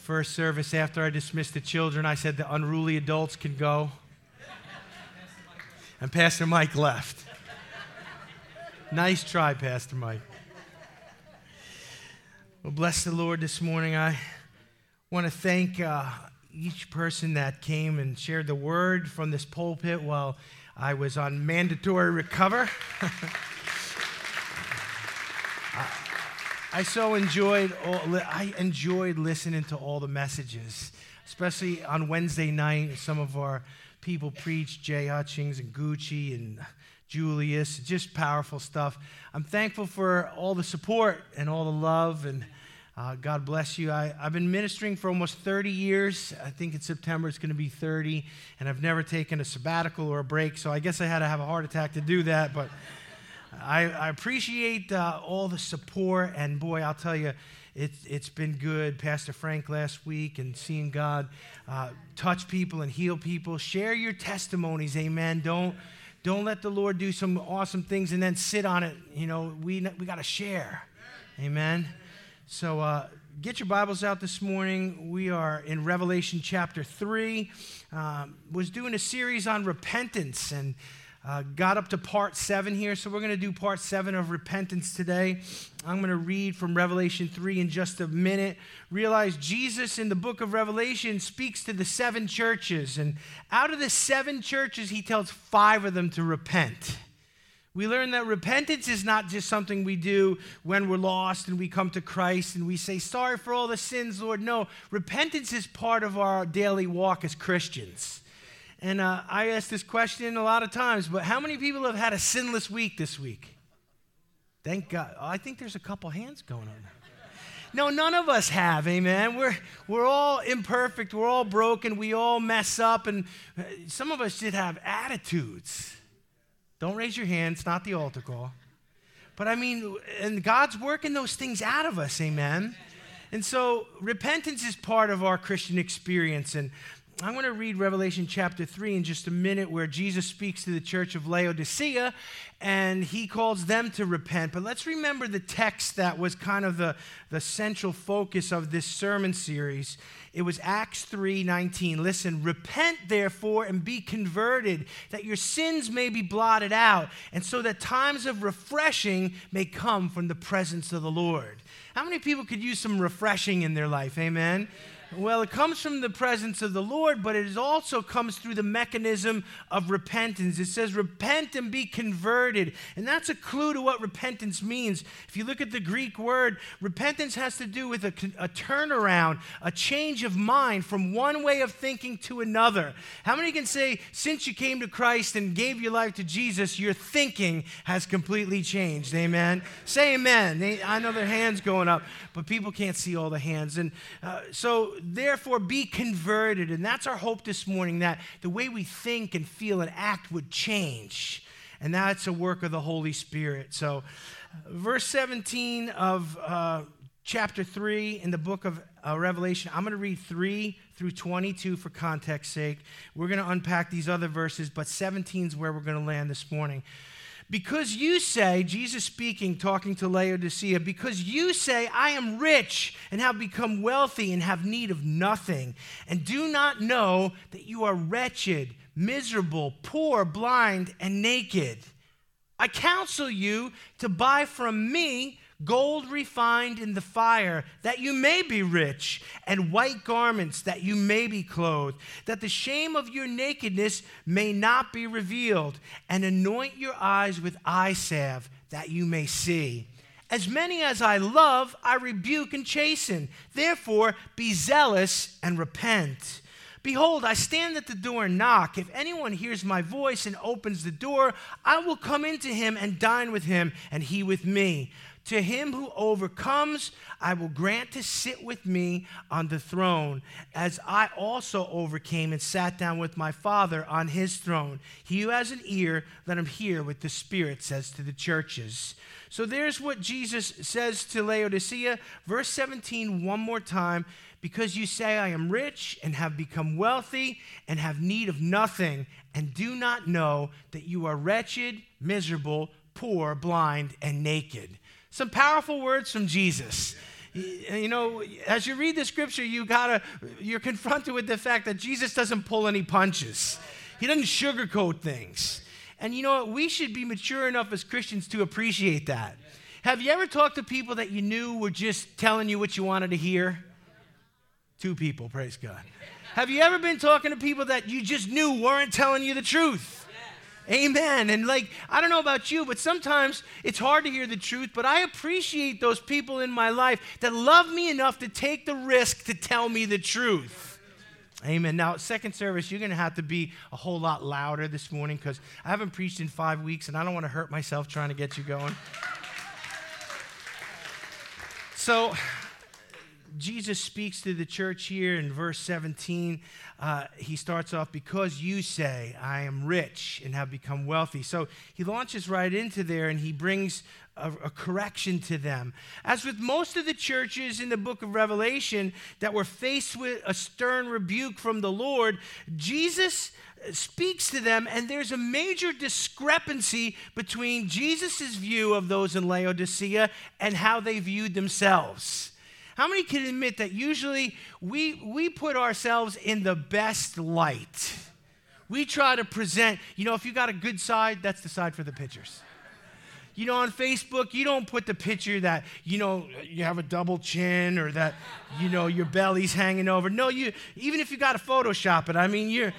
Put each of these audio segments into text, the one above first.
first service after I dismissed the children, I said the unruly adults can go. And Pastor Mike left. Nice try, Pastor Mike. Well, bless the Lord this morning. I want to thank uh, each person that came and shared the word from this pulpit while I was on mandatory recover. I so enjoyed all, I enjoyed listening to all the messages, especially on Wednesday night. Some of our people preached Jay Hutchings and Gucci and Julius, just powerful stuff. I'm thankful for all the support and all the love, and uh, God bless you. I, I've been ministering for almost 30 years. I think in September it's going to be 30, and I've never taken a sabbatical or a break, so I guess I had to have a heart attack to do that, but. I, I appreciate uh, all the support, and boy, I'll tell you, it, it's been good. Pastor Frank last week and seeing God uh, touch people and heal people. Share your testimonies, amen. Don't, don't let the Lord do some awesome things and then sit on it. You know, we, we got to share, amen. So uh, get your Bibles out this morning. We are in Revelation chapter 3. Um, was doing a series on repentance and uh, got up to part seven here, so we're going to do part seven of repentance today. I'm going to read from Revelation 3 in just a minute. Realize Jesus in the book of Revelation speaks to the seven churches, and out of the seven churches, he tells five of them to repent. We learn that repentance is not just something we do when we're lost and we come to Christ and we say, Sorry for all the sins, Lord. No, repentance is part of our daily walk as Christians. And uh, I ask this question a lot of times, but how many people have had a sinless week this week? Thank God. Oh, I think there's a couple hands going on. No, none of us have, amen. We're, we're all imperfect. We're all broken. We all mess up. And uh, some of us did have attitudes. Don't raise your hand. It's not the altar call. But I mean, and God's working those things out of us, amen. And so repentance is part of our Christian experience. And I want to read Revelation chapter 3 in just a minute, where Jesus speaks to the church of Laodicea and he calls them to repent. But let's remember the text that was kind of the, the central focus of this sermon series. It was Acts 3 19. Listen, repent therefore and be converted, that your sins may be blotted out, and so that times of refreshing may come from the presence of the Lord. How many people could use some refreshing in their life? Amen. Well, it comes from the presence of the Lord, but it also comes through the mechanism of repentance. It says, repent and be converted. And that's a clue to what repentance means. If you look at the Greek word, repentance has to do with a, a turnaround, a change of mind from one way of thinking to another. How many can say, since you came to Christ and gave your life to Jesus, your thinking has completely changed? Amen? Say amen. I know their hands going up, but people can't see all the hands. And uh, so, therefore be converted. And that's our hope this morning that the way we think and feel and act would change. And that's a work of the Holy Spirit. So, verse 17 of uh, chapter 3 in the book of uh, Revelation, I'm going to read 3 through 22 for context sake. We're going to unpack these other verses, but 17 is where we're going to land this morning. Because you say, Jesus speaking, talking to Laodicea, because you say, I am rich and have become wealthy and have need of nothing, and do not know that you are wretched, miserable, poor, blind, and naked. I counsel you to buy from me gold refined in the fire, that you may be rich, and white garments, that you may be clothed, that the shame of your nakedness may not be revealed, and anoint your eyes with eye salve, that you may see. As many as I love, I rebuke and chasten. Therefore, be zealous and repent. Behold, I stand at the door and knock. If anyone hears my voice and opens the door, I will come into him and dine with him, and he with me. To him who overcomes, I will grant to sit with me on the throne, as I also overcame and sat down with my Father on his throne. He who has an ear, let him hear what the Spirit says to the churches. So there's what Jesus says to Laodicea. Verse 17, one more time. Because you say, I am rich and have become wealthy and have need of nothing, and do not know that you are wretched, miserable, poor, blind, and naked. Some powerful words from Jesus. You know, as you read the scripture, you gotta, you're confronted with the fact that Jesus doesn't pull any punches. He doesn't sugarcoat things. And you know what? We should be mature enough as Christians to appreciate that. Have you ever talked to people that you knew were just telling you what you wanted to hear? Two people, praise God. Have you ever been talking to people that you just knew weren't telling you the truth? Amen. And like, I don't know about you, but sometimes it's hard to hear the truth, but I appreciate those people in my life that love me enough to take the risk to tell me the truth. Amen. Now, second service, you're going to have to be a whole lot louder this morning because I haven't preached in five weeks and I don't want to hurt myself trying to get you going. So, Jesus speaks to the church here in verse 17. Uh, he starts off, Because you say, I am rich and have become wealthy. So he launches right into there and he brings a, a, correction to them. As with most of the churches in the book of Revelation that were faced with a stern rebuke from the Lord, Jesus speaks to them, and there's a major discrepancy between Jesus' view of those in Laodicea and how they viewed themselves. How many can admit that usually we, we put ourselves in the best light? We try to present, you know, if you got a good side, that's the side for the pictures. You know, on Facebook, you don't put the picture that, you know, you have a double chin or that, you know, your belly's hanging over. No, you, even if you got to Photoshop it, I mean, you're,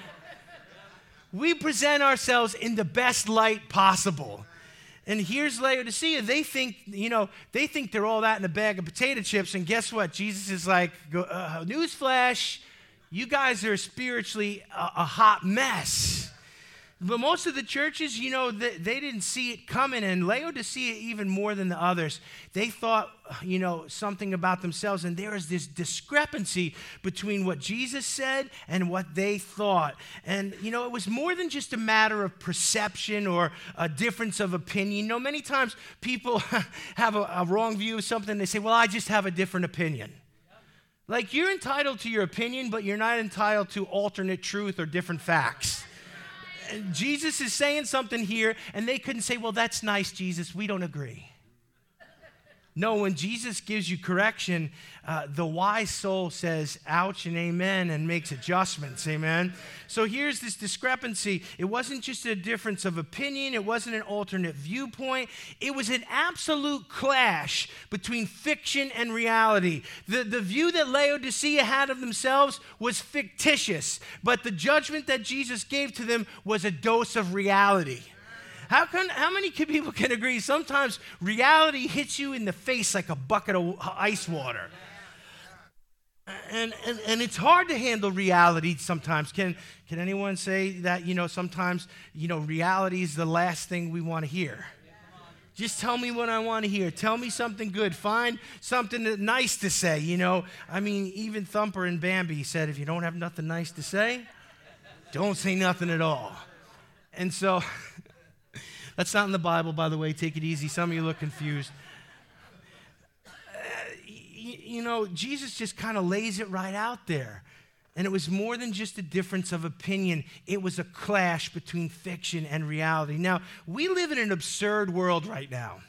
we present ourselves in the best light possible. And here's Laodicea. They think, you know, they think they're all that in a bag of potato chips. And guess what? Jesus is like, uh, newsflash, you guys are spiritually a, a hot mess. But most of the churches, you know, they, they, didn't see it coming. And Laodicea, even more than the others, they thought, you know, something about themselves. And there is this discrepancy between what Jesus said and what they thought. And, you know, it was more than just a matter of perception or a difference of opinion. You know, many times people have a, a wrong view of something. They say, well, I just have a different opinion. Like, you're entitled to your opinion, but you're not entitled to alternate truth or different facts. Jesus is saying something here, and they couldn't say, Well, that's nice, Jesus. We don't agree. No, when Jesus gives you correction, uh, the wise soul says, ouch and amen, and makes adjustments. Amen. So here's this discrepancy. It wasn't just a difference of opinion, it wasn't an alternate viewpoint, it was an absolute clash between fiction and reality. The, the view that Laodicea had of themselves was fictitious, but the judgment that Jesus gave to them was a dose of reality. How, can, how many people can agree sometimes reality hits you in the face like a bucket of ice water? And, and, and it's hard to handle reality sometimes. Can, can anyone say that, you know, sometimes, you know, reality is the last thing we want to hear? Just tell me what I want to hear. Tell me something good. Find something nice to say, you know. I mean, even Thumper and Bambi said, if you don't have nothing nice to say, don't say nothing at all. And so That's not in the Bible, by the way. Take it easy. Some of you look confused. Uh, you, you know, Jesus just kind of lays it right out there. And it was more than just a difference of opinion, it was a clash between fiction and reality. Now, we live in an absurd world right now.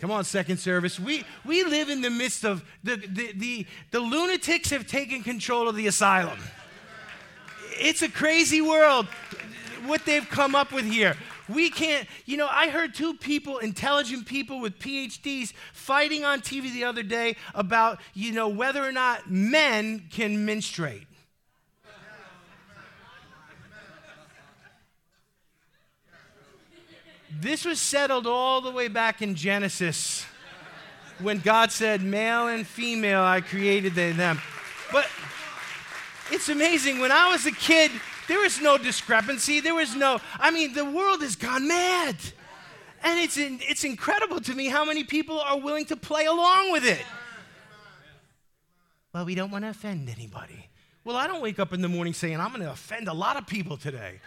Come on, second service. We, we live in the midst of the, the, the, the lunatics have taken control of the asylum. It's a crazy world, what they've come up with here. We can't, you know, I heard two people, intelligent people with PhDs, fighting on TV the other day about, you know, whether or not men can menstruate. This was settled all the way back in Genesis when God said, Male and female, I created them. But it's amazing. When I was a kid, there was no discrepancy. There was no, I mean, the world has gone mad. And it's, in, it's incredible to me how many people are willing to play along with it. Well, we don't want to offend anybody. Well, I don't wake up in the morning saying, I'm going to offend a lot of people today.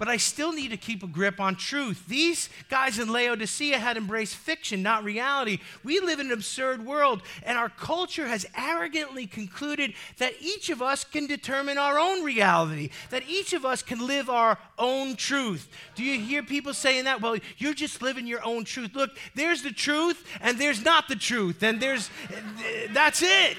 But I still need to keep a grip on truth. These guys in Laodicea had embraced fiction, not reality. We live in an absurd world, and our culture has arrogantly concluded that each of us can determine our own reality, that each of us can live our own truth. Do you hear people saying that? Well, you're just living your own truth. Look, there's the truth, and there's not the truth, and there's that's it.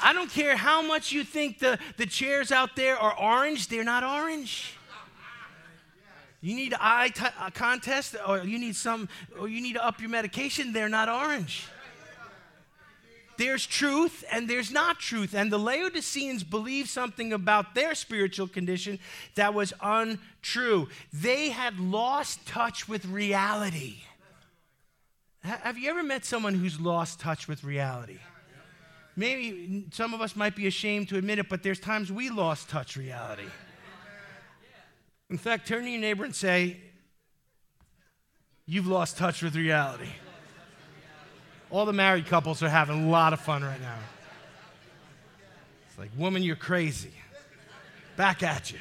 I don't care how much you think the, the chairs out there are orange, they're not orange. You need eye contest, or you need some, or you need to up your medication, they're not orange. There's truth and there's not truth. And the Laodiceans believed something about their spiritual condition that was untrue. They had lost touch with reality. Have you ever met someone who's lost touch with reality? Maybe some of us might be ashamed to admit it, but there's times we lost touch reality. In fact, turn to your neighbor and say, You've lost touch with reality. All the married couples are having a lot of fun right now. It's like, Woman, you're crazy. Back at you.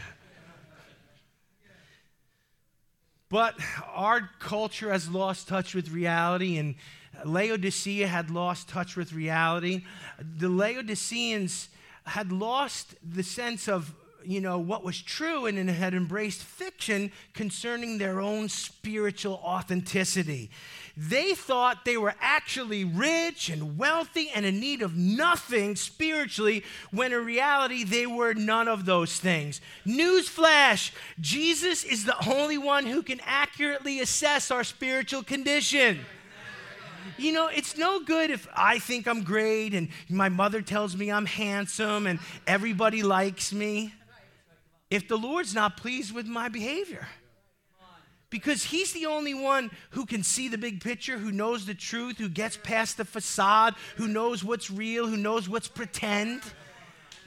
But our culture has lost touch with reality, and Laodicea had lost touch with reality. The Laodiceans had lost the sense of you know what was true and had embraced fiction concerning their own spiritual authenticity. They thought they were actually rich and wealthy and in need of nothing spiritually when in reality they were none of those things. Newsflash jesus is the only one who can accurately assess our spiritual condition you know, it's no good if I think I'm great and my mother tells me I'm handsome and everybody likes me. If the Lord's not pleased with my behavior, because he's the only one who can see the big picture, who knows the truth, who gets past the facade, who knows what's real, who knows what's pretend.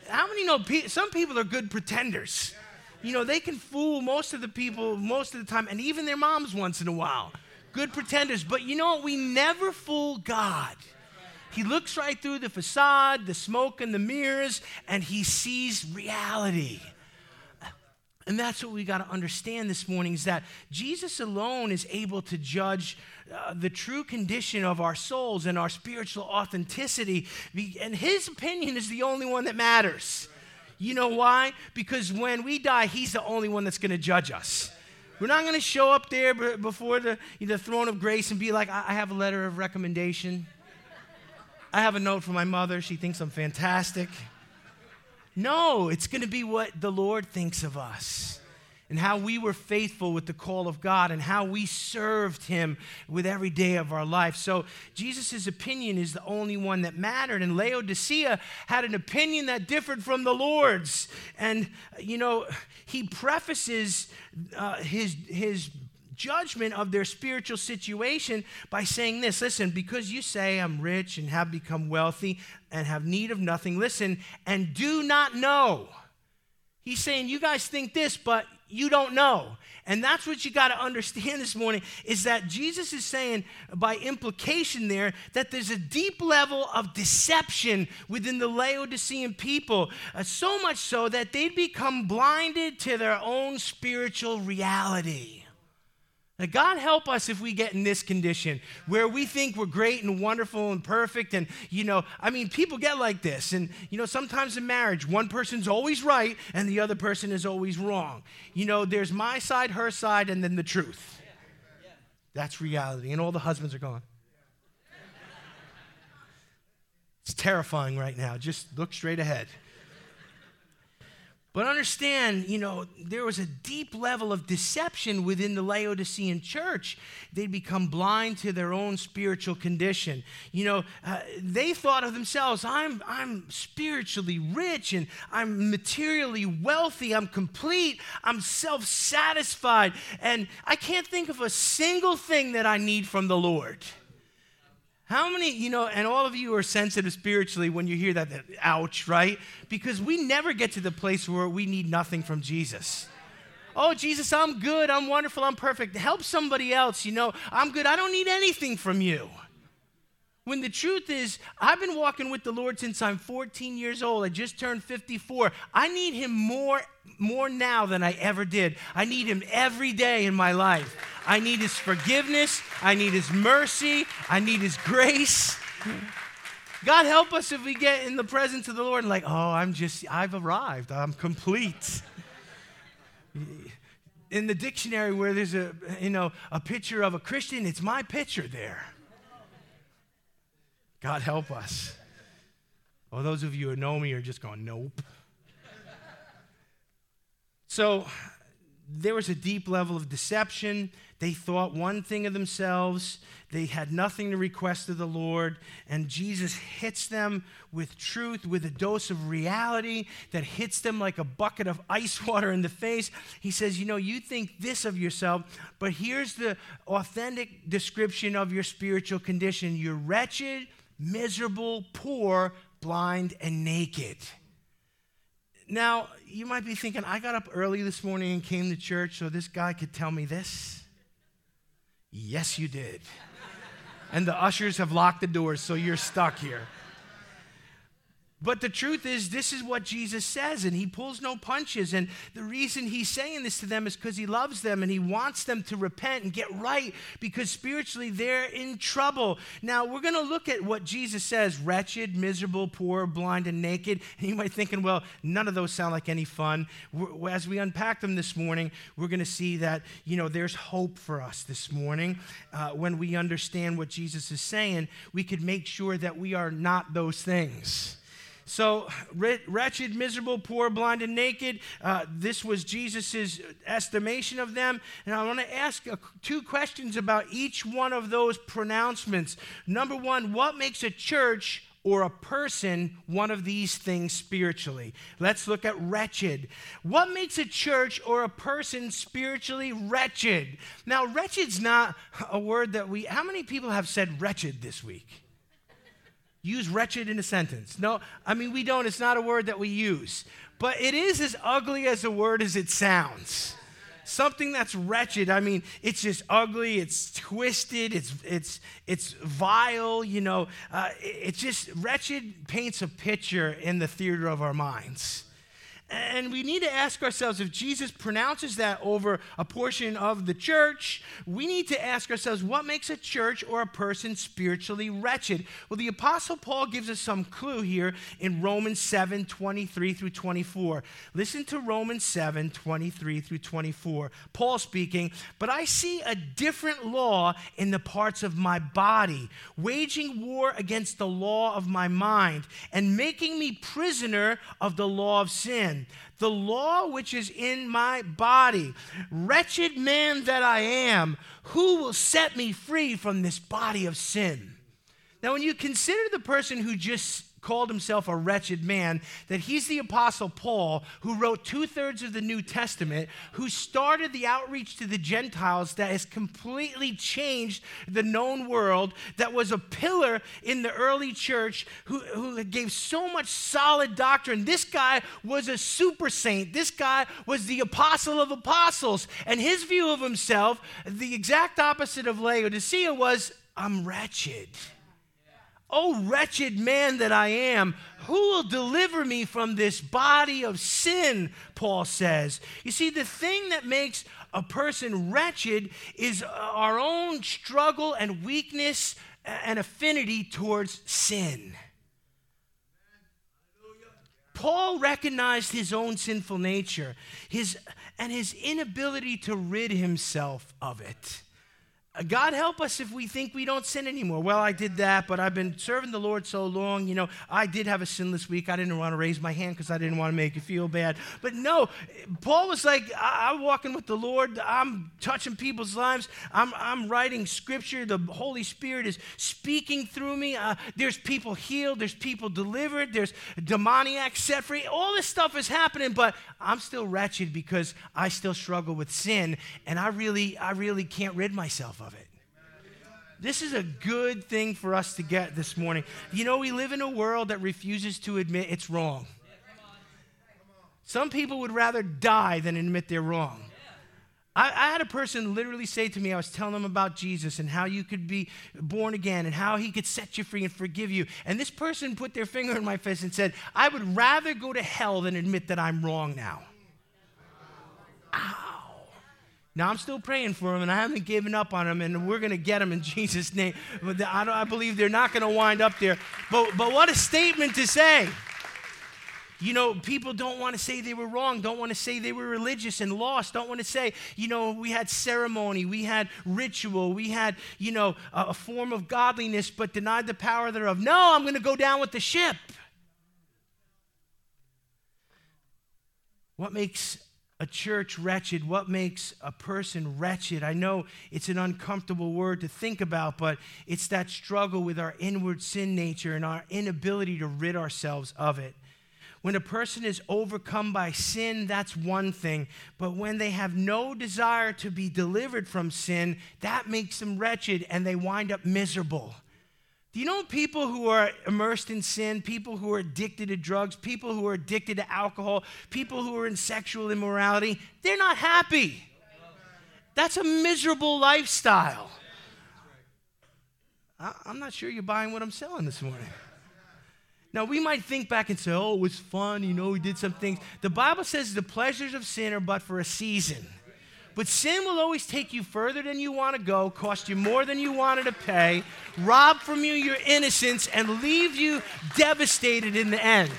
How many know some people are good pretenders? You know, they can fool most of the people most of the time, and even their moms once in a while good pretenders. But you know what? We never fool God. He looks right through the facade, the smoke and the mirrors, and he sees reality. And that's what we got to understand this morning is that Jesus alone is able to judge uh, the true condition of our souls and our spiritual authenticity. And his opinion is the only one that matters. You know why? Because when we die, he's the only one that's going to judge us. We're not going to show up there before the, the throne of grace and be like, I have a letter of recommendation. I have a note from my mother. She thinks I'm fantastic. No, it's going to be what the Lord thinks of us and how we were faithful with the call of God and how we served Him with every day of our life. So, Jesus' opinion is the only one that mattered. And Laodicea had an opinion that differed from the Lord's. And, you know, he prefaces uh, his, his judgment of their spiritual situation by saying this listen, because you say I'm rich and have become wealthy and have need of nothing, listen, and do not know. He's saying, you guys think this, but you don't know. And that's what you got to understand this morning is that Jesus is saying, by implication, there, that there's a deep level of deception within the Laodicean people, uh, so much so that they'd become blinded to their own spiritual reality. God help us if we get in this condition where we think we're great and wonderful and perfect. And, you know, I mean, people get like this. And, you know, sometimes in marriage, one person's always right and the other person is always wrong. You know, there's my side, her side, and then the truth. That's reality. And all the husbands are gone. It's terrifying right now. Just look straight ahead. But understand, you know, there was a deep level of deception within the Laodicean church. They'd become blind to their own spiritual condition. You know, uh, they thought of themselves, I'm, I'm spiritually rich and I'm materially wealthy, I'm complete, I'm self satisfied, and I can't think of a single thing that I need from the Lord. How many, you know, and all of you are sensitive spiritually when you hear that, that, ouch, right? Because we never get to the place where we need nothing from Jesus. Oh, Jesus, I'm good, I'm wonderful, I'm perfect. Help somebody else, you know, I'm good, I don't need anything from you. When the truth is, I've been walking with the Lord since I'm 14 years old. I just turned 54. I need Him more, more now than I ever did. I need Him every day in my life. I need His forgiveness. I need His mercy. I need His grace. God help us if we get in the presence of the Lord and like, oh, I'm just, I've arrived. I'm complete. In the dictionary where there's a, you know, a picture of a Christian, it's my picture there. God help us. Well, those of you who know me are just going, nope. So there was a deep level of deception. They thought one thing of themselves. They had nothing to request of the Lord. And Jesus hits them with truth, with a dose of reality that hits them like a bucket of ice water in the face. He says, You know, you think this of yourself, but here's the authentic description of your spiritual condition you're wretched miserable, poor, blind, and naked. Now, you might be thinking, I got up early this morning and came to church so this guy could tell me this. Yes, you did. and the ushers have locked the doors, so you're stuck here. But the truth is, this is what Jesus says, and he pulls no punches. And the reason he's saying this to them is because he loves them and he wants them to repent and get right because spiritually they're in trouble. Now, we're going to look at what Jesus says wretched, miserable, poor, blind, and naked. And you might be thinking, well, none of those sound like any fun. As we unpack them this morning, we're going to see that, you know, there's hope for us this morning. Uh, when we understand what Jesus is saying, we could make sure that we are not those things. So, wretched, miserable, poor, blind, and naked. Uh, this was Jesus' estimation of them. And I want to ask two questions about each one of those pronouncements. Number one, what makes a church or a person one of these things spiritually. Let's look at wretched. What makes a church or a person spiritually wretched? Now, wretched's not a word that we, how many people have said wretched this week? Use wretched in a sentence. No, I mean, we don't. It's not a word that we use. But it is as ugly as a word as it sounds. Something that's wretched, I mean, it's just ugly, it's twisted, it's, it's, it's vile, you know. Uh, it's just, wretched paints a picture in the theater of our minds. And we need to ask ourselves if Jesus pronounces that over a portion of the church, we need to ask ourselves what makes a church or a person spiritually wretched? Well, the Apostle Paul gives us some clue here in Romans 7 23 through 24. Listen to Romans 7 23 through 24. Paul speaking, but I see a different law in the parts of my body, waging war against the law of my mind and making me prisoner of the law of sin the law which is in my body. Wretched man that I am, who will set me free from this body of sin? Now, when you consider the person who just called himself a wretched man, that he's the Apostle Paul, who wrote two thirds of the New Testament, who started the outreach to the Gentiles that has completely changed the known world, that was a pillar in the early church, who, who gave so much solid doctrine. This guy was a super saint. This guy was the apostle of apostles. And his view of himself, the exact opposite of Laodicea, was I'm wretched. Oh, wretched man that I am, who will deliver me from this body of sin? Paul says. You see, the thing that makes a person wretched is our own struggle and weakness and affinity towards sin. Paul recognized his own sinful nature his, and his inability to rid himself of it. God help us if we think we don't sin anymore. Well, I did that, but I've been serving the Lord so long. You know, I did have a sinless week. I didn't want to raise my hand because I didn't want to make you feel bad. But no, Paul was like, I- am walking with the Lord. I'm touching people's lives. I'm, I'm writing scripture. The Holy Spirit is speaking through me. Uh, there's people healed. There's people delivered. There's demoniacs set free. All this stuff is happening, but I'm still wretched because I still struggle with sin, and I really, I really can't rid myself of this is a good thing for us to get this morning. You know, we live in a world that refuses to admit it's wrong. Some people would rather die than admit they're wrong. I, I, had a person literally say to me, I was telling them about Jesus and how you could be born again and how he could set you free and forgive you. And this person put their finger in my face and said, I would rather go to hell than admit that I'm wrong now. Ow. Now, I'm still praying for them, and I haven't given up on them, and we're going to get them in Jesus' name. But I, I believe they're not going to wind up there. But, but what a statement to say. You know, people don't want to say they were wrong, don't want to say they were religious and lost, don't want to say, you know, we had ceremony, we had ritual, we had, you know, a, a form of godliness, but denied the power thereof. No, I'm going to go down with the ship. What makes a church wretched? What makes a person wretched? I know it's an uncomfortable word to think about, but it's that struggle with our inward sin nature and our inability to rid ourselves of it. When a person is overcome by sin, that's one thing. But when they have no desire to be delivered from sin, that makes them wretched and they wind up miserable. Do you know people who are immersed in sin, people who are addicted to drugs, people who are addicted to alcohol, people who are in sexual immorality? They're not happy. That's a miserable lifestyle. I'm not sure you're buying what I'm selling this morning. Now, we might think back and say, oh, it was fun, you know, we did some things. The Bible says the pleasures of sin are but for a season. But sin will always take you further than you want to go, cost you more than you wanted to pay, rob from you your innocence, and leave you devastated in the end.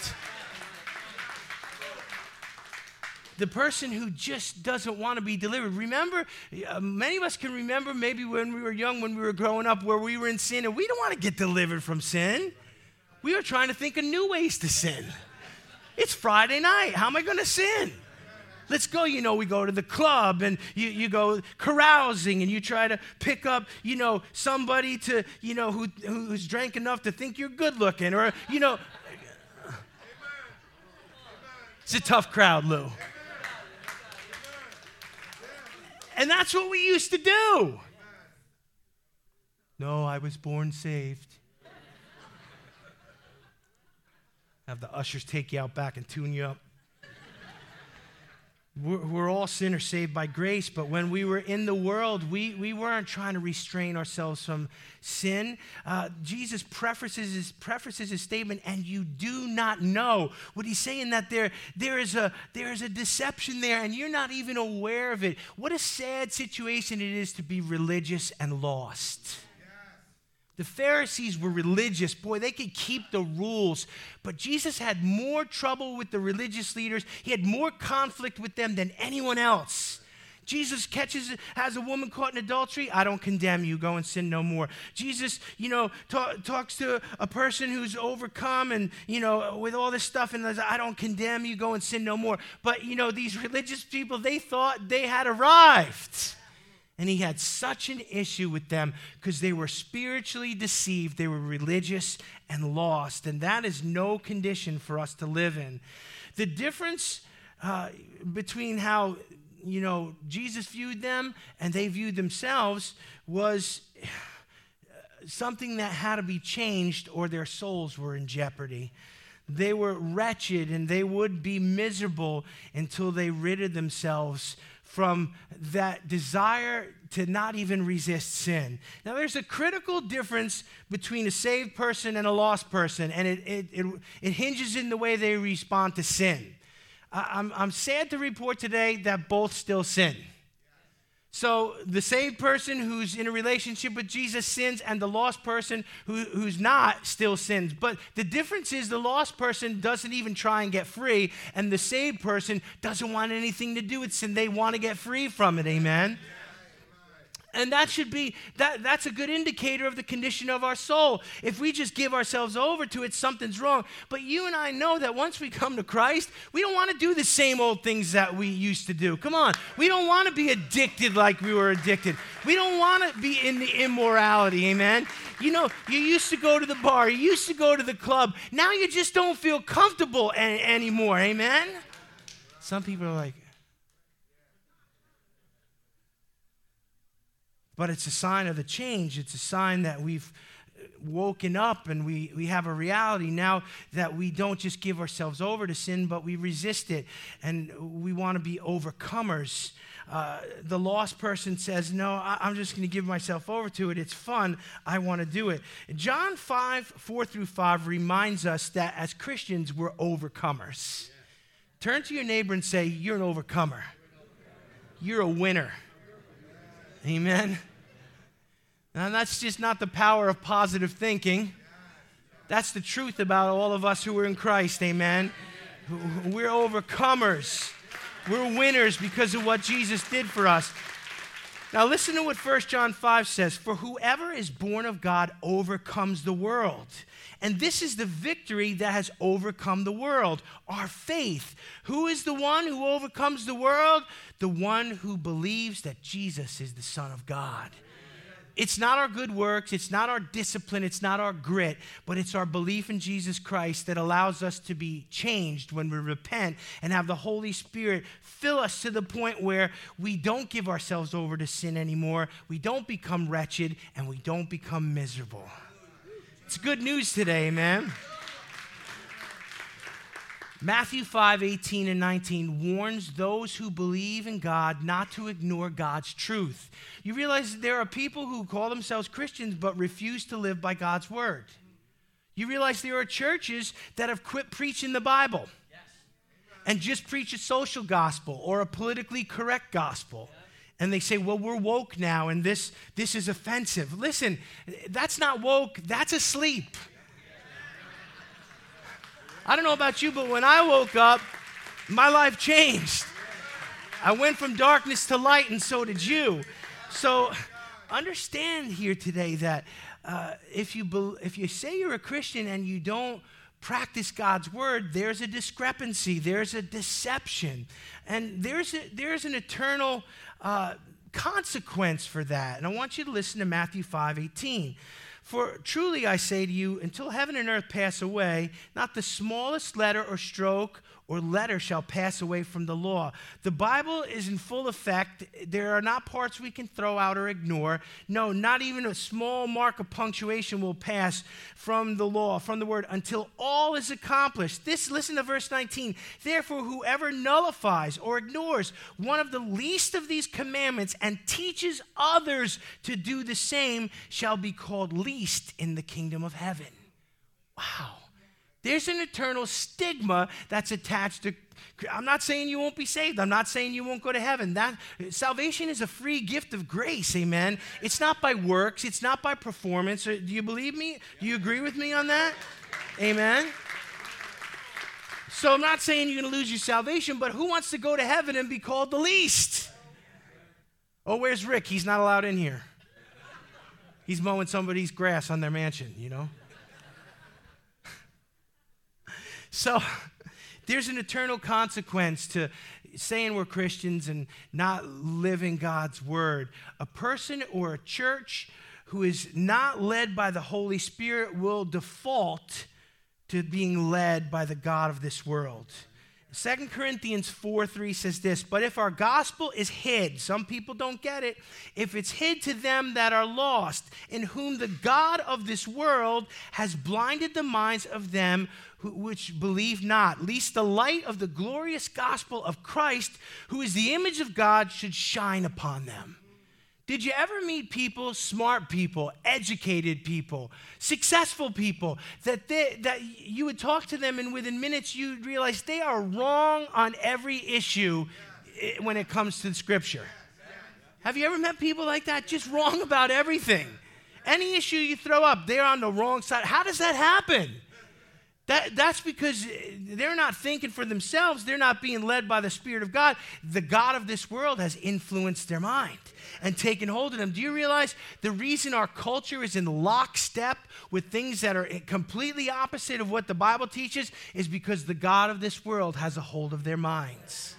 the person who just doesn't want to be delivered. Remember, uh, many of us can remember maybe when we were young, when we were growing up, where we were in sin and we don't want to get delivered from sin. We are trying to think of new ways to sin. It's Friday night. How am I going to sin? Let's go. You know, we go to the club and you, you go carousing and you try to pick up, you know, somebody to, you know, who, who's drank enough to think you're good looking or, you know. It's a tough crowd, Lou. And that's what we used to do. No, I was born saved. Have the ushers take you out back and tune you up. We're, all sinners saved by grace, but when we were in the world, we, we weren't trying to restrain ourselves from sin. Uh, Jesus prefaces his, prefaces his statement, and you do not know. What he's saying that there, there, is a, there is a deception there, and you're not even aware of it. What a sad situation it is to be religious and lost. The Pharisees were religious. Boy, they could keep the rules. But Jesus had more trouble with the religious leaders. He had more conflict with them than anyone else. Jesus catches, has a woman caught in adultery. I don't condemn you. Go and sin no more. Jesus, you know, talk, talks to a person who's overcome and, you know, with all this stuff and I don't condemn you. Go and sin no more. But, you know, these religious people, they thought they had arrived. And he had such an issue with them because they were spiritually deceived, they were religious and lost. And that is no condition for us to live in. The difference uh, between how you know Jesus viewed them and they viewed themselves was something that had to be changed or their souls were in jeopardy. They were wretched and they would be miserable until they ridded themselves from that desire to not even resist sin. Now, there's a critical difference between a saved person and a lost person, and it, it, it, it hinges in the way they respond to sin. I'm, I'm sad to report today that both still sin. So the saved person who's in a relationship with Jesus sins, and the lost person who, who's not still sins. But the difference is the lost person doesn't even try and get free, and the saved person doesn't want anything to do with sin. They want to get free from it. Amen. Yeah. And that should be that that's a good indicator of the condition of our soul. If we just give ourselves over to it, something's wrong. But you and I know that once we come to Christ, we don't want to do the same old things that we used to do. Come on. We don't want to be addicted like we were addicted. We don't want to be in the immorality. Amen. You know, you used to go to the bar, you used to go to the club. Now you just don't feel comfortable anymore. Amen. Some people are like, but it's a sign of the change. It's a sign that we've woken up and we, we have a reality now that we don't just give ourselves over to sin, but we resist it. And we want to be overcomers. uh, the lost person says, No, I, am just going to give myself over to it. It's fun. I want to do it. John 5, 4 through 5 reminds us that as Christians, we're overcomers. Turn to your neighbor and say, You're an overcomer. You're a winner. Amen. Now, that's just not the power of positive thinking. That's the truth about all of us who are in Christ. Amen. We're overcomers. We're winners because of what Jesus did for us. Now, listen to what 1 John 5 says For whoever is born of God overcomes the world. And this is the victory that has overcome the world our faith. Who is the one who overcomes the world? The one who believes that Jesus is the Son of God. It's not our good works, it's not our discipline, it's not our grit, but it's our belief in Jesus Christ that allows us to be changed when we repent and have the Holy Spirit fill us to the point where we don't give ourselves over to sin anymore, we don't become wretched, and we don't become miserable. It's good news today, man. Matthew 5 18 and 19 warns those who believe in God not to ignore God's truth. You realize there are people who call themselves Christians but refuse to live by God's word. You realize there are churches that have quit preaching the Bible and just preach a social gospel or a politically correct gospel. And they say, well, we're woke now and this, this is offensive. Listen, that's not woke, that's asleep. I don't know about you, but when I woke up, my life changed. I went from darkness to light, and so did you. So understand here today that uh, if, you be, if you say you're a Christian and you don't practice God's word, there's a discrepancy, there's a deception, and there's, a, there's an eternal uh, consequence for that. And I want you to listen to Matthew 5 18. For truly I say to you, until heaven and earth pass away, not the smallest letter or stroke or letter shall pass away from the law. The Bible is in full effect. There are not parts we can throw out or ignore. No, not even a small mark of punctuation will pass from the law, from the word, until all is accomplished. This, listen to verse 19. Therefore, whoever nullifies or ignores one of the least of these commandments and teaches others to do the same shall be called least in the kingdom of heaven. Wow. There's an eternal stigma that's attached to I'm not saying you won't be saved. I'm not saying you won't go to heaven. That salvation is a free gift of grace, amen. It's not by works, it's not by performance. Uh, do you believe me? Do you agree with me on that? Amen. So I'm not saying you're going to lose your salvation, but who wants to go to heaven and be called the least? Oh, where's Rick? He's not allowed in here. He's mowing somebody's grass on their mansion, you know? So there's an eternal consequence to saying we're Christians and not living God's word. A person or a church who is not led by the Holy Spirit will default to being led by the God of this world. 2 Corinthians 4 3 says this, but if our gospel is hid, some people don't get it, if it's hid to them that are lost, in whom the God of this world has blinded the minds of them which believe not, lest the light of the glorious gospel of Christ, who is the image of God, should shine upon them. Did you ever meet people, smart people, educated people, successful people, that, they, that you would talk to them and within minutes you'd realize they are wrong on every issue eh, when it comes to Scripture? Have you ever met people like that? Just wrong about everything. Any issue you throw up, they're on the wrong side. How does that happen? That, that's because they're not thinking for themselves. They're not being led by the Spirit of God. The God of this world has influenced their mind and taken hold of them. Do you realize the reason our culture is in lockstep with things that are completely opposite of what the Bible teaches is because the God of this world has a hold of their minds.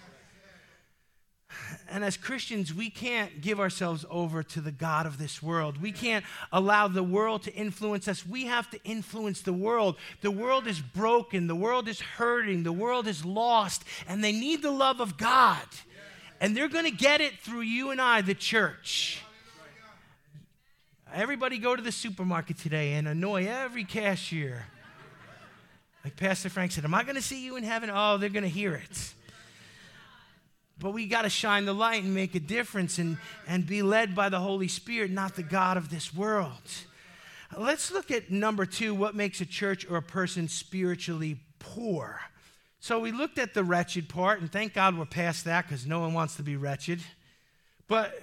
And as Christians, we can't give ourselves over to the God of this world. We can't allow the world to influence us. We have to influence the world. The world is broken, the world is hurting, the world is lost, and they need the love of God. And they're going to get it through you and I, the church. Everybody go to the supermarket today and annoy every cashier. Like Pastor Frank said, Am I going to see you in heaven? Oh, they're going to hear it. But we got to shine the light and make a difference and, and be led by the Holy Spirit, not the God of this world. Let's look at number two what makes a church or a person spiritually poor? So we looked at the wretched part, and thank God we're past that because no one wants to be wretched. But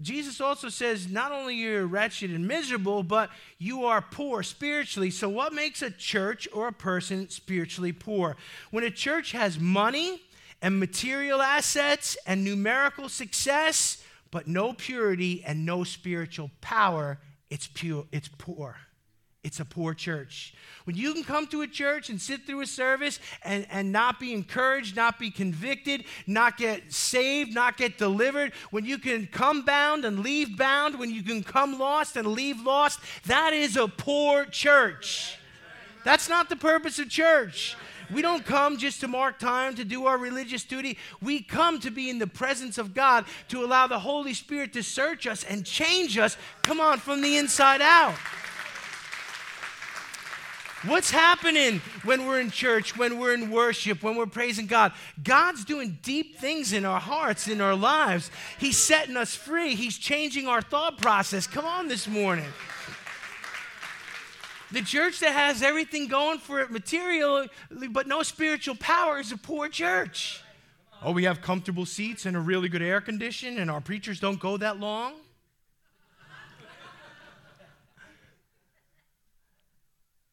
Jesus also says not only you're wretched and miserable, but you are poor spiritually. So, what makes a church or a person spiritually poor? When a church has money and material assets and numerical success, but no purity and no spiritual power, it's pure, it's poor. It's a poor church. When you can come to a church and sit through a service and, and not be encouraged, not be convicted, not get saved, not get delivered, when you can come bound and leave bound, when you can come lost and leave lost, that is a poor church. That's not the purpose of church. We don't come just to mark time to do our religious duty. We come to be in the presence of God to allow the Holy Spirit to search us and change us, come on, from the inside out. What's happening when we're in church, when we're in worship, when we're praising God? God's doing deep things in our hearts, in our lives. He's setting us free, He's changing our thought process. Come on this morning. The church that has everything going for it materially, but no spiritual power is a poor church. Oh, we have comfortable seats and a really good air condition, and our preachers don't go that long.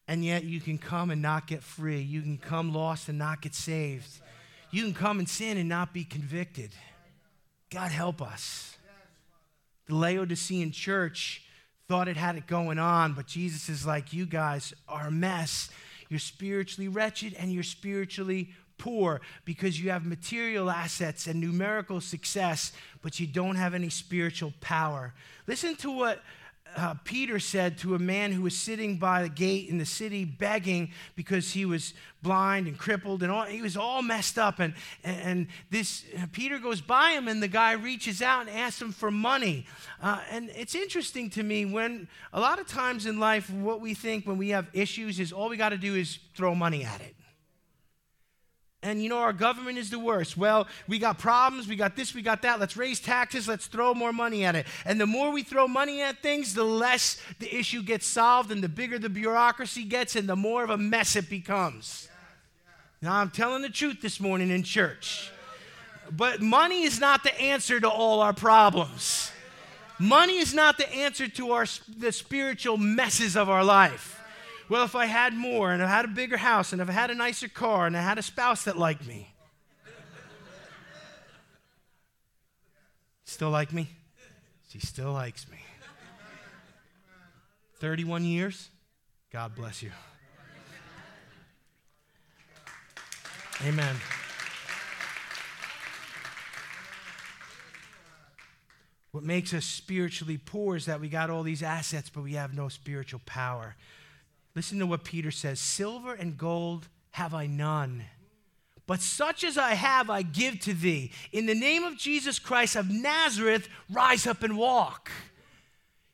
and yet you can come and not get free. You can come lost and not get saved. You can come and sin and not be convicted. God help us. The Laodicean church thought it had it going on, but Jesus is like, You guys are a mess. You're spiritually wretched and you're spiritually poor because you have material assets and numerical success, but you don't have any spiritual power. Listen to what uh, Peter said to a man who was sitting by the gate in the city begging because he was blind and crippled and all, he was all messed up. And, and this uh, Peter goes by him and the guy reaches out and asks him for money. Uh, and it's interesting to me when a lot of times in life, what we think when we have issues is all we got to do is throw money at it. And you know, our government is the worst. Well, we got problems, we got this, we got that. Let's raise taxes, let's throw more money at it. And the more we throw money at things, the less the issue gets solved, and the bigger the bureaucracy gets, and the more of a mess it becomes. Now, I'm telling the truth this morning in church. But money is not the answer to all our problems. Money is not the answer to our, the spiritual messes of our life well, if I had more and I had a bigger house and if I had a nicer car and I had a spouse that liked me. Still like me? She still likes me. 31 years? God bless you. Amen. What makes us spiritually poor is that we got all these assets, but we have no spiritual power. Listen to what Peter says Silver and gold have I none. But such as I have, I give to thee. In the name of Jesus Christ of Nazareth, rise up and walk.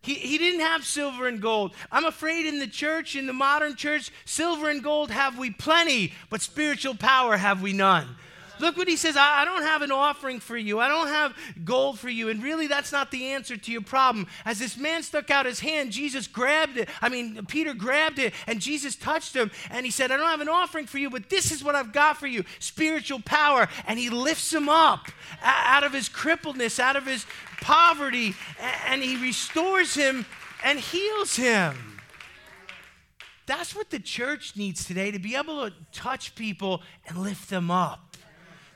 He, he didn't have silver and gold. I'm afraid in the church, in the modern church, silver and gold have we plenty, but spiritual power have we none. Look what he says I, I, don't have an offering for you, I don't have gold for you. And really, that's not the answer to your problem. As this man stuck out his hand, Jesus grabbed it. I mean, Peter grabbed it, and Jesus touched him. And he said, I don't have an offering for you, but this is what I've got for you spiritual power. And he lifts him up out of his crippledness, out of his poverty, and he restores him and heals him. That's what the church needs today to be able to touch people and lift them up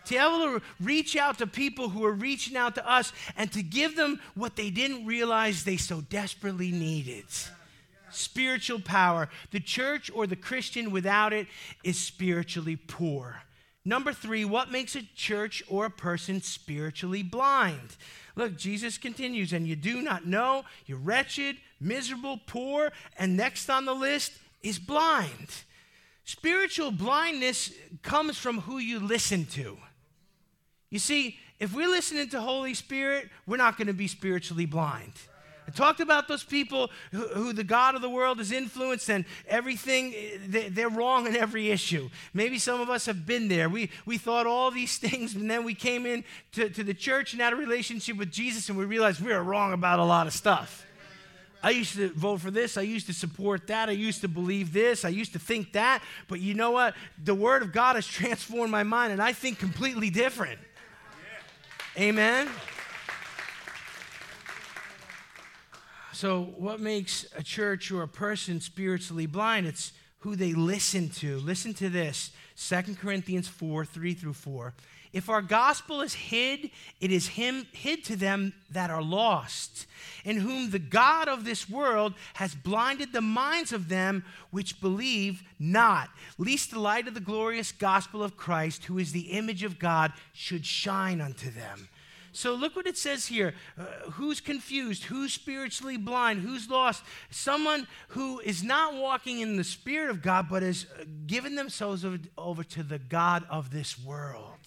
to be able to reach out to people who are reaching out to us and to give them what they didn't realize they so desperately needed spiritual power. The church or the Christian without it is spiritually poor. Number three, what makes a church or a person spiritually blind? Look, Jesus continues, and you do not know, you're wretched, miserable, poor, and next on the list is blind. Spiritual blindness comes from who you listen to. You see, if we're listening to Holy Spirit, we're not going to be spiritually blind. I talked about those people who, who, the God of the world has influenced and everything, eh, they, are wrong in every issue. Maybe some of us have been there. We, we thought all these things, and then we came in to, to the church and had a relationship with Jesus, and we realized we were wrong about a lot of stuff. I used to vote for this. I used to support that. I used to believe this. I used to think that. But you know what? The Word of God has transformed my mind, and I think completely different. Amen. So, what makes a church or a person spiritually blind? It's who they listen to. Listen to this 2 Corinthians 4 3 through 4. If our gospel is hid, it is him, hid to them that are lost, in whom the God of this world has blinded the minds of them which believe not, lest the light of the glorious gospel of Christ, who is the image of God, should shine unto them. So look what it says here. Uh, who's confused? Who's spiritually blind? Who's lost? Someone who is not walking in the Spirit of God, but has uh, given themselves over, over to the God of this world.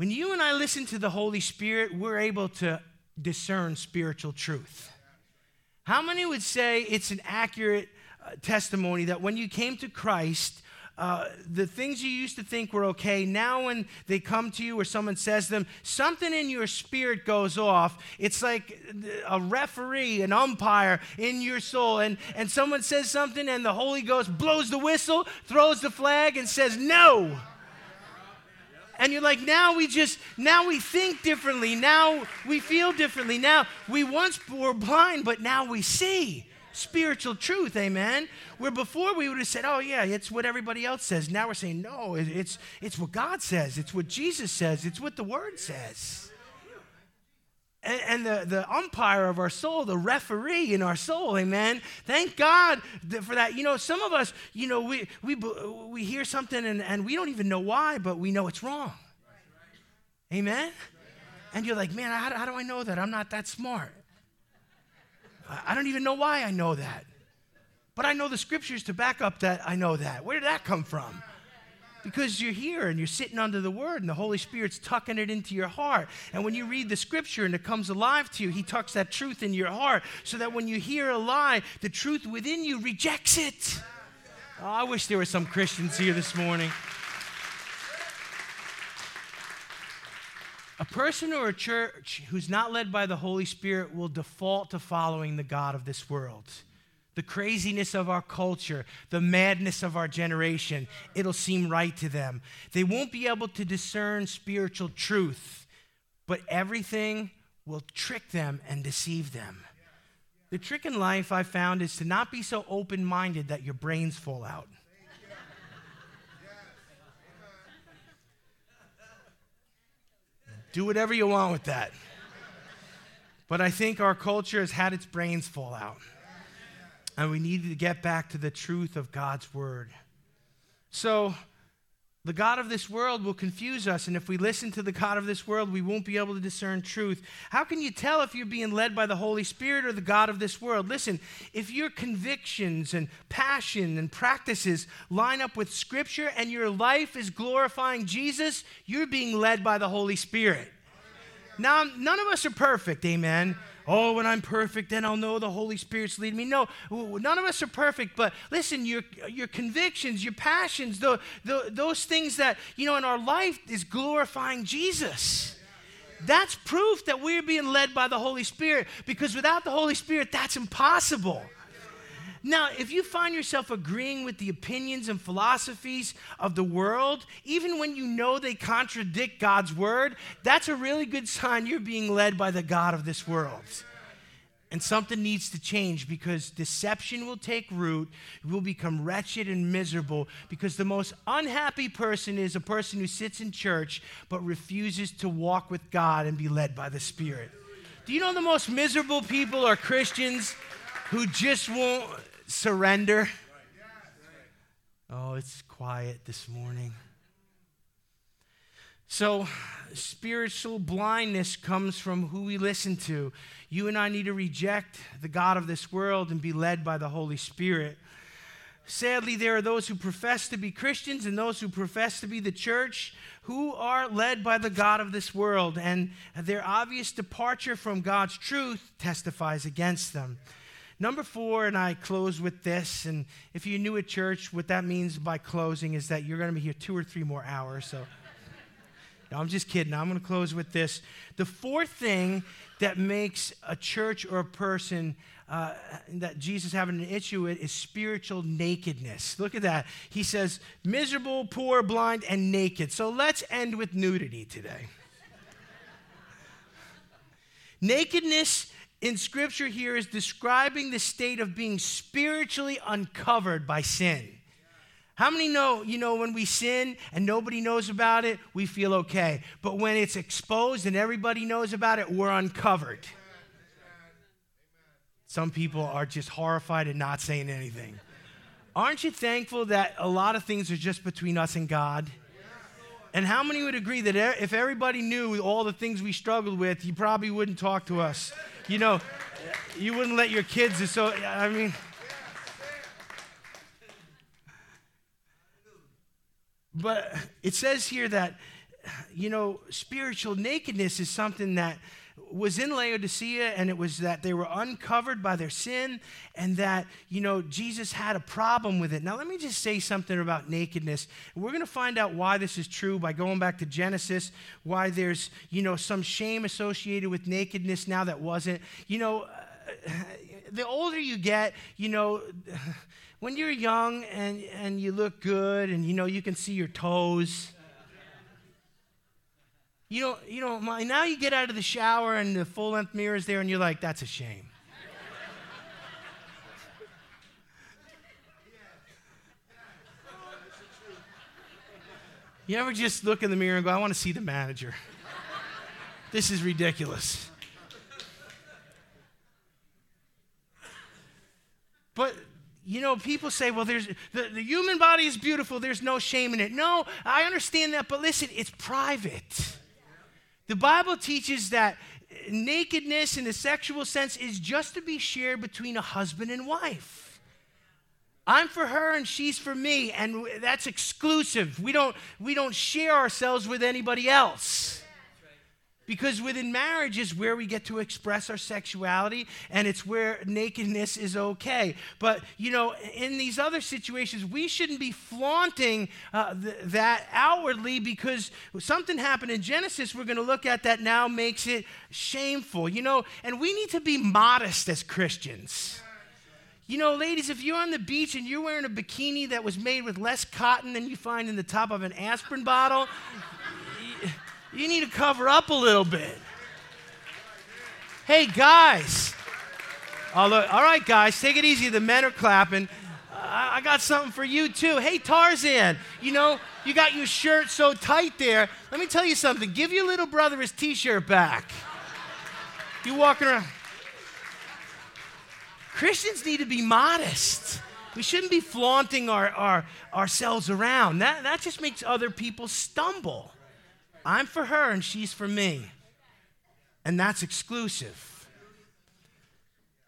When you and I listen to the Holy Spirit, we're able to discern spiritual truth. How many would say it's an accurate uh, testimony that when you came to Christ, uh, the things you used to think were okay, now when they come to you or someone says them, something in your spirit goes off. It's like a referee, an umpire in your soul, and, and someone says something, and the Holy Ghost blows the whistle, throws the flag, and says, No. And you're like, now we just, now we think differently. Now we feel differently. Now we once were blind, but now we see spiritual truth, amen. Where before we would have said, oh, yeah, it's what everybody else says. Now we're saying, no, it's, it's what God says, it's what Jesus says, it's what the Word says. And, the, the umpire of our soul, the referee in our soul, amen. Thank God for that. You know, some of us, you know, we, we, we hear something and, and we don't even know why, but we know it's wrong. Amen? And you're like, man, how, how do I know that? I'm not that smart. I don't even know why I know that. But I know the scriptures to back up that I know that. Where did that come from? Because you're here and you're sitting under the word and the Holy Spirit's tucking it into your heart. And when you read the scripture and it comes alive to you, He tucks that truth in your heart so that when you hear a lie, the truth within you rejects it. Oh, I wish there were some Christians here this morning. A person or a church who's not led by the Holy Spirit will default to following the God of this world. The craziness of our culture, the madness of our generation, it'll seem right to them. They won't be able to discern spiritual truth, but everything will trick them and deceive them. The trick in life I found is to not be so open minded that your brains fall out. Do whatever you want with that. But I think our culture has had its brains fall out. And we need to get back to the truth of God's word. So, the God of this world will confuse us, and if we listen to the God of this world, we won't be able to discern truth. How can you tell if you're being led by the Holy Spirit or the God of this world? Listen, if your convictions and passion and practices line up with Scripture and your life is glorifying Jesus, you're being led by the Holy Spirit. Now, none of us are perfect, amen oh, when I'm perfect, then I'll know the Holy Spirit's leading me. No, none of us are perfect, but listen, your, your convictions, your passions, the, the, those things that, you know, in our life is glorifying Jesus. That's proof that we're being led by the Holy Spirit because without the Holy Spirit, that's impossible. Now, if you find yourself agreeing with the opinions and philosophies of the world, even when you know they contradict God's word, that's a really good sign you're being led by the God of this world. And something needs to change because deception will take root. You will become wretched and miserable because the most unhappy person is a person who sits in church but refuses to walk with God and be led by the Spirit. Do you know the most miserable people are Christians who just won't surrender. Oh, it's quiet this morning. So, spiritual blindness comes from who we listen to. You and I need to reject the God of this world and be led by the Holy Spirit. sadly, there are those who profess to be Christians and those who profess to be the church who are led by the God of this world, and their obvious departure from God's truth testifies against them. Number four, and I close with this, and if you're new at church, what that means by closing is that you're going to be here two or three more hours, so. No, I'm just kidding. I'm going to close with this. The fourth thing that makes a church or a person uh, that Jesus having an issue with is spiritual nakedness. Look at that. He says, miserable, poor, blind, and naked. So let's end with nudity today. Nakedness in scripture here is describing the state of being spiritually uncovered by sin. How many know, you know, when we sin and nobody knows about it, we feel okay. But when it's exposed and everybody knows about it, we're uncovered. Some people are just horrified and not saying anything. Aren't you thankful that a lot of things are just between us and God? And how many would agree that if everybody knew all the things we struggled with, you probably wouldn't talk to us? You know, you wouldn't let your kids, so, I mean, But it says here that, you know, spiritual nakedness is something that was in Laodicea, and it was that they were uncovered by their sin, and that, you know, Jesus had a problem with it. Now, let me just say something about nakedness. We're going to find out why this is true by going back to Genesis, why there's, you know, some shame associated with nakedness now that wasn't. You know, uh, the older you get, you know, when you're young and, and you look good and you know you can see your toes you know you know now you get out of the shower and the full length mirror is there and you're like that's a shame. You ever just look in the mirror and go i want to see the manager. This is ridiculous. But you know, people say, well, there's the, the human body is beautiful, there's no shame in it. No, I understand that, but listen, it's private. The Bible teaches that nakedness in the sexual sense is just to be shared between a husband and wife. I'm for her and she's for me, and that's exclusive. We don't, we don't share ourselves with anybody else. Because within marriage is where we get to express our sexuality and it's where nakedness is okay. But, you know, in these other situations, we shouldn't be flaunting uh, th- that outwardly because something happened in Genesis we're going to look at that now makes it shameful, you know, and we need to be modest as Christians. You know, ladies, if you're on the beach and you're wearing a bikini that was made with less cotton than you find in the top of an aspirin bottle, you need to cover up a little bit. Hey, guys. All right, guys, take it easy. The men are clapping. I, I got something for you, too. Hey, Tarzan, you know, you got your shirt so tight there. Let me tell you something. Give your little brother his t shirt back. You walking around. Christians need to be modest. We shouldn't be flaunting our, our, ourselves around. That, that just makes other people stumble. I'm for her and she's for me. And that's exclusive.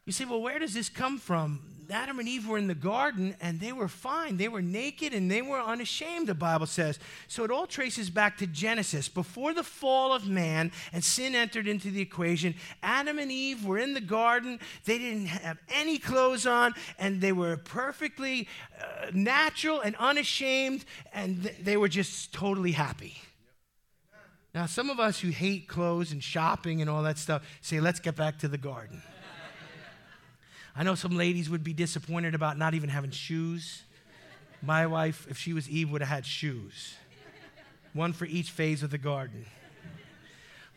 You say, well, where does this come from? Adam and Eve were in the garden and they were fine. They were naked and they were unashamed, the Bible says. So it all traces back to Genesis. Before the fall of man and sin entered into the equation, Adam and Eve were in the garden. They didn't have any clothes on and they were perfectly uh, natural and unashamed and th- they were just totally happy. Now, some of us who hate clothes and shopping and all that stuff say, let's get back to the garden. I know some ladies would be disappointed about not even having shoes. My wife, if she was Eve, would have had shoes, one for each phase of the garden.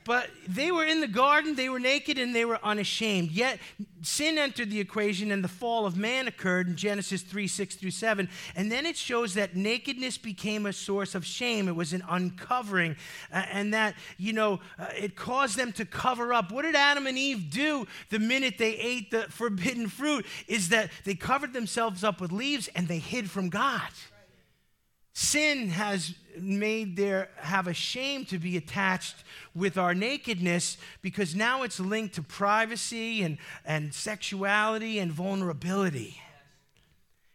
But they were in the garden, they were naked, and they were unashamed. Yet sin entered the equation, and the fall of man occurred in Genesis 3 6 through 7. And then it shows that nakedness became a source of shame. It was an uncovering, uh, and that, you know, uh, it caused them to cover up. What did Adam and Eve do the minute they ate the forbidden fruit? Is that they covered themselves up with leaves and they hid from God. Sin has made there have a shame to be attached with our nakedness because now it's linked to privacy and, and sexuality and vulnerability.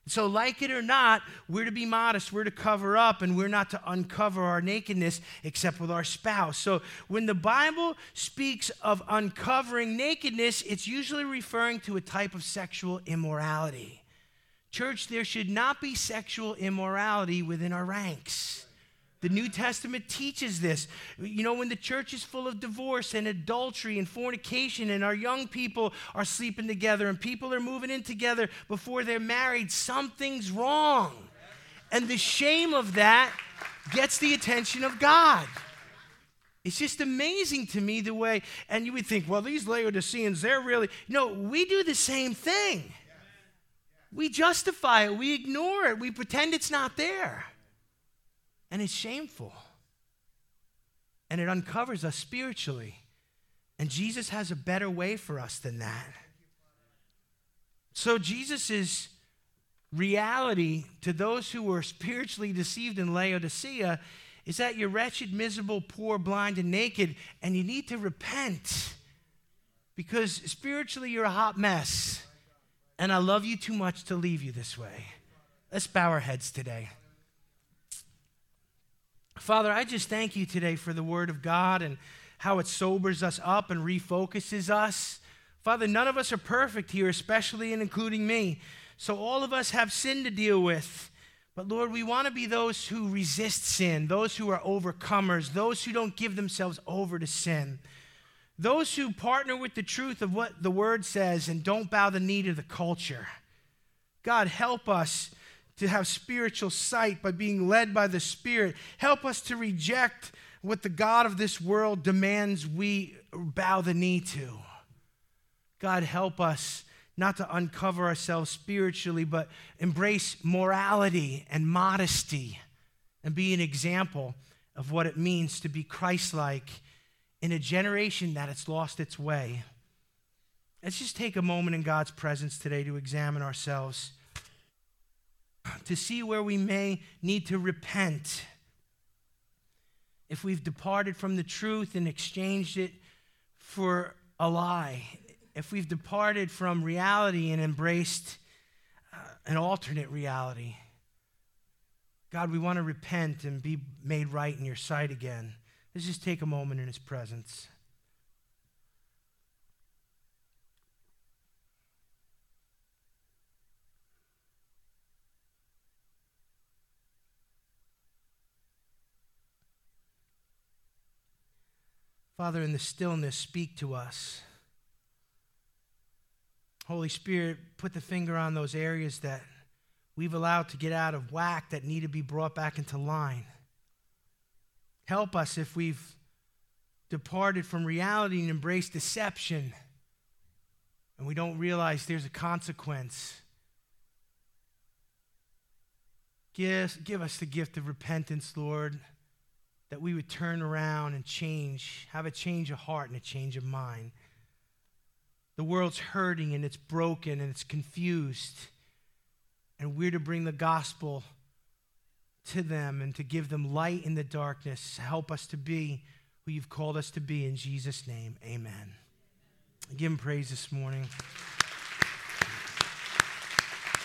So, like it or not, we're to be modest, we're to cover up, and we're not to uncover our nakedness except with our spouse. So, when the Bible speaks of uncovering nakedness, it's usually referring to a type of sexual immorality. Church, there should not be sexual immorality within our ranks. The New Testament teaches this. You know, when the church is full of divorce and adultery and fornication, and our young people are sleeping together and people are moving in together before they're married, something's wrong. And the shame of that gets the attention of God. It's just amazing to me the way, and you would think, well, these Laodiceans, they're really. No, we do the same thing. We justify it, we ignore it, we pretend it's not there. And it's shameful. And it uncovers us spiritually. And Jesus has a better way for us than that. So, Jesus' reality to those who were spiritually deceived in Laodicea is that you're wretched, miserable, poor, blind, and naked, and you need to repent because spiritually you're a hot mess. And I love you too much to leave you this way. Let's bow our heads today. Father, I just thank you today for the word of God and how it sobers us up and refocuses us. Father, none of us are perfect here, especially and including me. So all of us have sin to deal with. But Lord, we want to be those who resist sin, those who are overcomers, those who don't give themselves over to sin, those who partner with the truth of what the word says and don't bow the knee to the culture. God, help us to have spiritual sight by being led by the Spirit. Help us to reject what the God of this world demands we bow the knee to. God, help us not to uncover ourselves spiritually, but embrace morality and modesty and be an example of what it means to be Christ like in a generation that has lost its way. Let's just take a moment in God's presence today to examine ourselves to see where we may need to repent. If we've departed from the truth and exchanged it for a lie, if we've departed from reality and embraced uh, an alternate reality, God, we want to repent and be made right in your sight again. Let's just take a moment in his presence. Father, in the stillness, speak to us. Holy Spirit, put the finger on those areas that we've allowed to get out of whack that need to be brought back into line. Help us if we've departed from reality and embraced deception and we don't realize there's a consequence. Give, give us the gift of repentance, Lord that we would turn around and change, have a change of heart and a change of mind. The world's hurting and it's broken and it's confused. And we're to bring the gospel to them and to give them light in the darkness. Help us to be who you've called us to be in Jesus' name. Amen. Give him praise this morning.